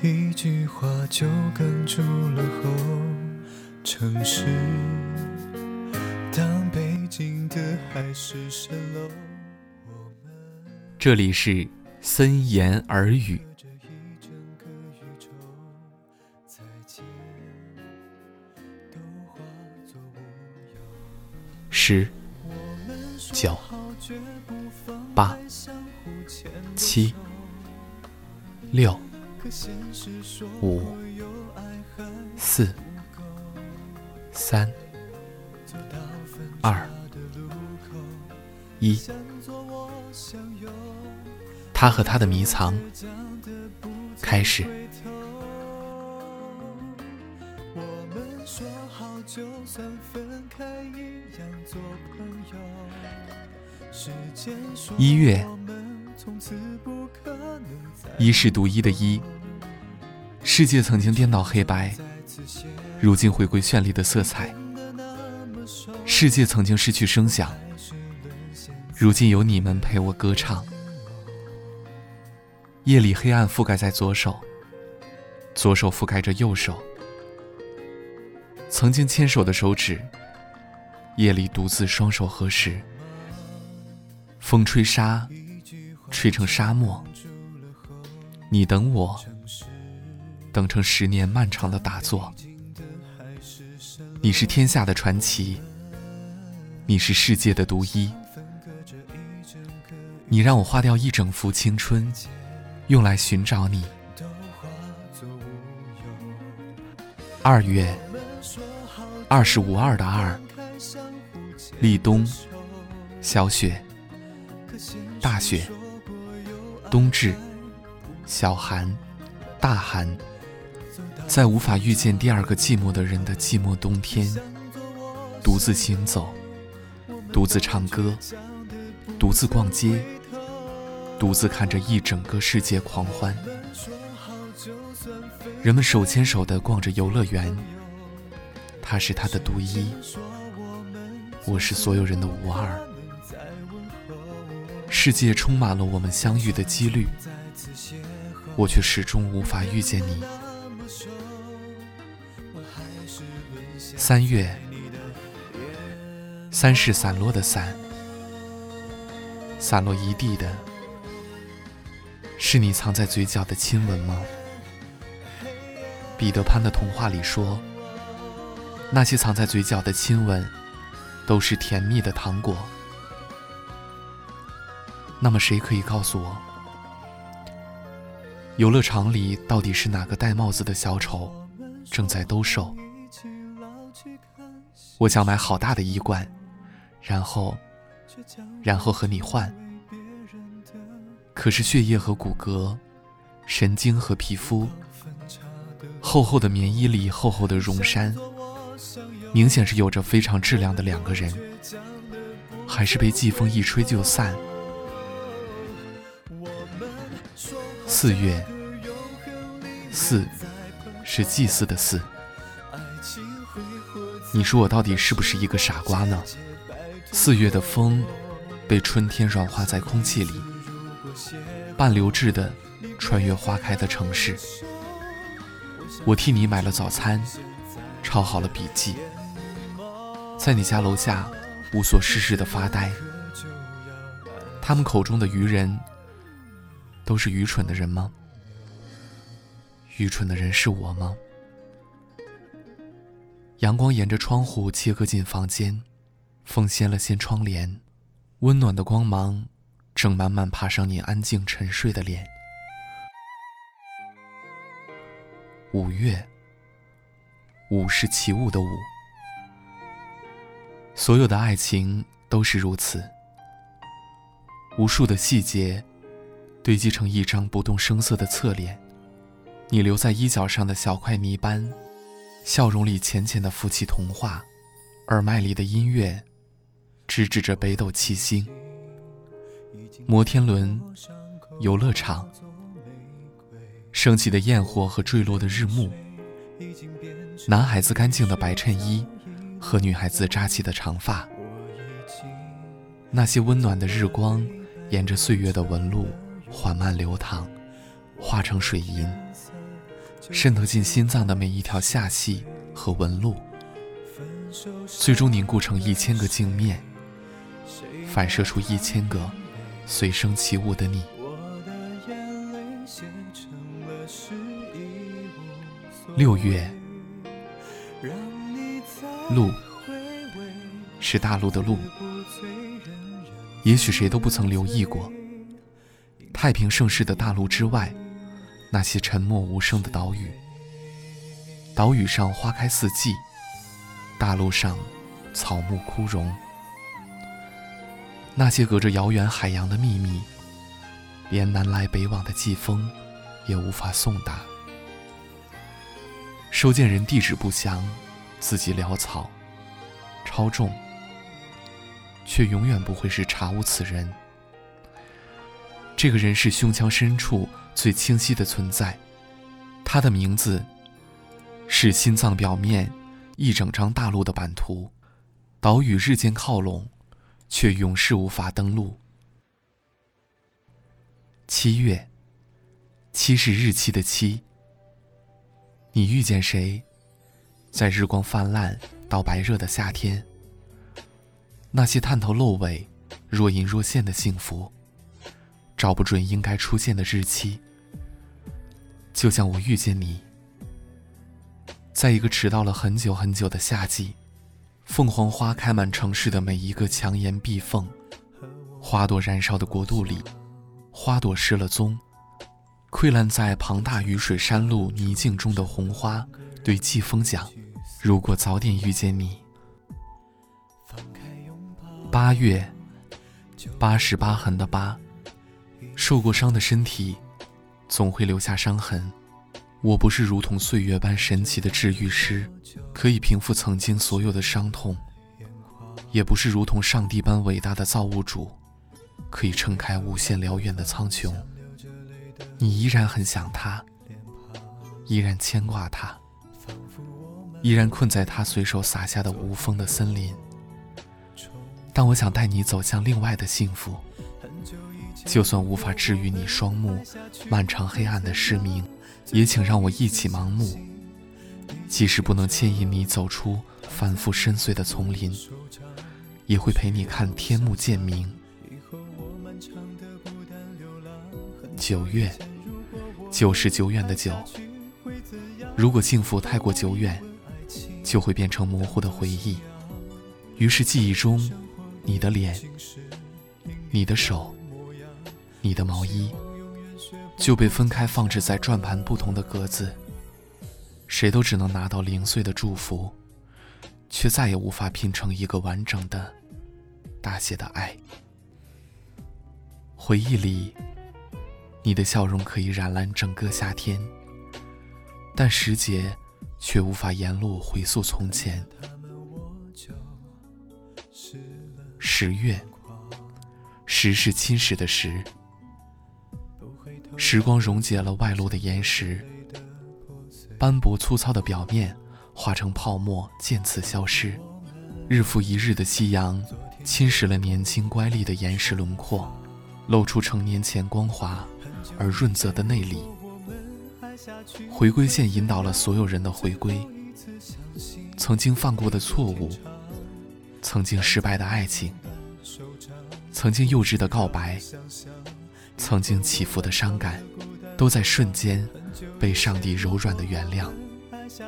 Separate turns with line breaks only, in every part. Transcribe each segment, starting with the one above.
一句话就哽住了喉。城市，当北京的海市蜃楼。
这里是森言耳语。十、九、八、七、六、五、四、三、二、一。他和他的迷藏开始。一月，一是独一的一。世界曾经颠倒黑白，如今回归绚丽的色彩。世界曾经失去声响，如今有你们陪我歌唱。夜里黑暗覆盖在左手，左手覆盖着右手。曾经牵手的手指，夜里独自双手合十。风吹沙，吹成沙漠。你等我，等成十年漫长的打坐。你是天下的传奇，你是世界的独一。你让我花掉一整幅青春。用来寻找你。二月，二十五二的二，立冬，小雪，大雪，冬至，小寒，大寒，在无法遇见第二个寂寞的人的寂寞冬天，独自行走，独自唱歌，独自逛街。独自看着一整个世界狂欢，人们手牵手的逛着游乐园。他是他的独一，我是所有人的无二。世界充满了我们相遇的几率，我却始终无法遇见你。三月，三是散落的散，散落一地的。是你藏在嘴角的亲吻吗？彼得潘的童话里说，那些藏在嘴角的亲吻，都是甜蜜的糖果。那么，谁可以告诉我，游乐场里到底是哪个戴帽子的小丑正在兜售？我想买好大的衣冠，然后，然后和你换。可是血液和骨骼，神经和皮肤，厚厚的棉衣里厚厚的绒衫，明显是有着非常质量的两个人，还是被季风一吹就散。四月，四，是祭祀的祀。你说我到底是不是一个傻瓜呢？四月的风，被春天软化在空气里。半流质的穿越花开的城市，我替你买了早餐，抄好了笔记，在你家楼下无所事事的发呆。他们口中的愚人，都是愚蠢的人吗？愚蠢的人是我吗？阳光沿着窗户切割进房间，风掀了掀窗帘，温暖的光芒。正慢慢爬上你安静沉睡的脸。五月，五是起舞的舞。所有的爱情都是如此，无数的细节堆积成一张不动声色的侧脸。你留在衣角上的小块泥斑，笑容里浅浅的浮起童话，耳麦里的音乐，直指着北斗七星。摩天轮、游乐场、升起的焰火和坠落的日暮，男孩子干净的白衬衣和女孩子扎起的长发，那些温暖的日光，沿着岁月的纹路缓慢流淌，化成水银，渗透进心脏的每一条下隙和纹路，最终凝固成一千个镜面，反射出一千个随声起舞的你。六月，路是大陆的路，也许谁都不曾留意过。太平盛世的大陆之外，那些沉默无声的岛屿。岛屿上花开四季，大陆上草木枯荣。那些隔着遥远海洋的秘密，连南来北往的季风也无法送达。收件人地址不详，字迹潦草，超重，却永远不会是查无此人。这个人是胸腔深处最清晰的存在，他的名字是心脏表面一整张大陆的版图，岛屿日渐靠拢，却永世无法登陆。七月，七是日期的七。你遇见谁，在日光泛滥到白热的夏天，那些探头露尾、若隐若现的幸福。找不准应该出现的日期，就像我遇见你，在一个迟到了很久很久的夏季，凤凰花开满城市的每一个墙檐壁缝，花朵燃烧的国度里，花朵失了踪，溃烂在庞大雨水山路泥泞中的红花，对季风讲：如果早点遇见你。八月，八十八痕的八。受过伤的身体，总会留下伤痕。我不是如同岁月般神奇的治愈师，可以平复曾经所有的伤痛；也不是如同上帝般伟大的造物主，可以撑开无限辽远的苍穹。你依然很想他，依然牵挂他，依然困在他随手撒下的无风的森林。但我想带你走向另外的幸福。就算无法治愈你双目漫长黑暗的失明，也请让我一起盲目。即使不能牵引你走出反复深邃的丛林，也会陪你看天幕渐明。九月，九是久远的久。如果幸福太过久远，就会变成模糊的回忆。于是记忆中，你的脸，你的手。你的毛衣就被分开放置在转盘不同的格子，谁都只能拿到零碎的祝福，却再也无法拼成一个完整的、大写的爱。回忆里，你的笑容可以染蓝整个夏天，但时节却无法沿路回溯从前。十月，时是侵蚀的时。时光溶解了外露的岩石，斑驳粗糙的表面化成泡沫，渐次消失。日复一日的夕阳侵蚀了年轻乖戾的岩石轮廓，露出成年前光滑而润泽的内里。回归线引导了所有人的回归，曾经犯过的错误，曾经失败的爱情，曾经幼稚的告白。曾经起伏的伤感，都在瞬间被上帝柔软的原谅，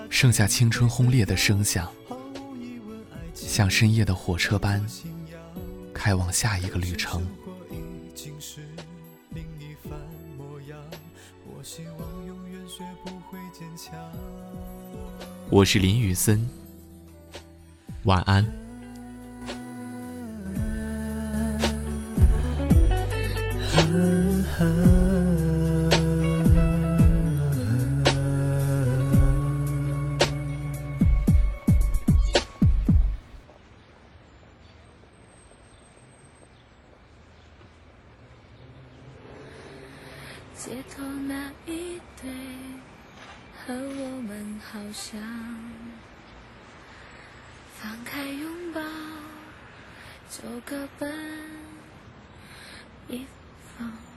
剩下青春轰烈的声响，像深夜的火车般开往下一个旅程。我是林雨森，晚安。
街头那一对和我们好像，放开拥抱就各奔一方。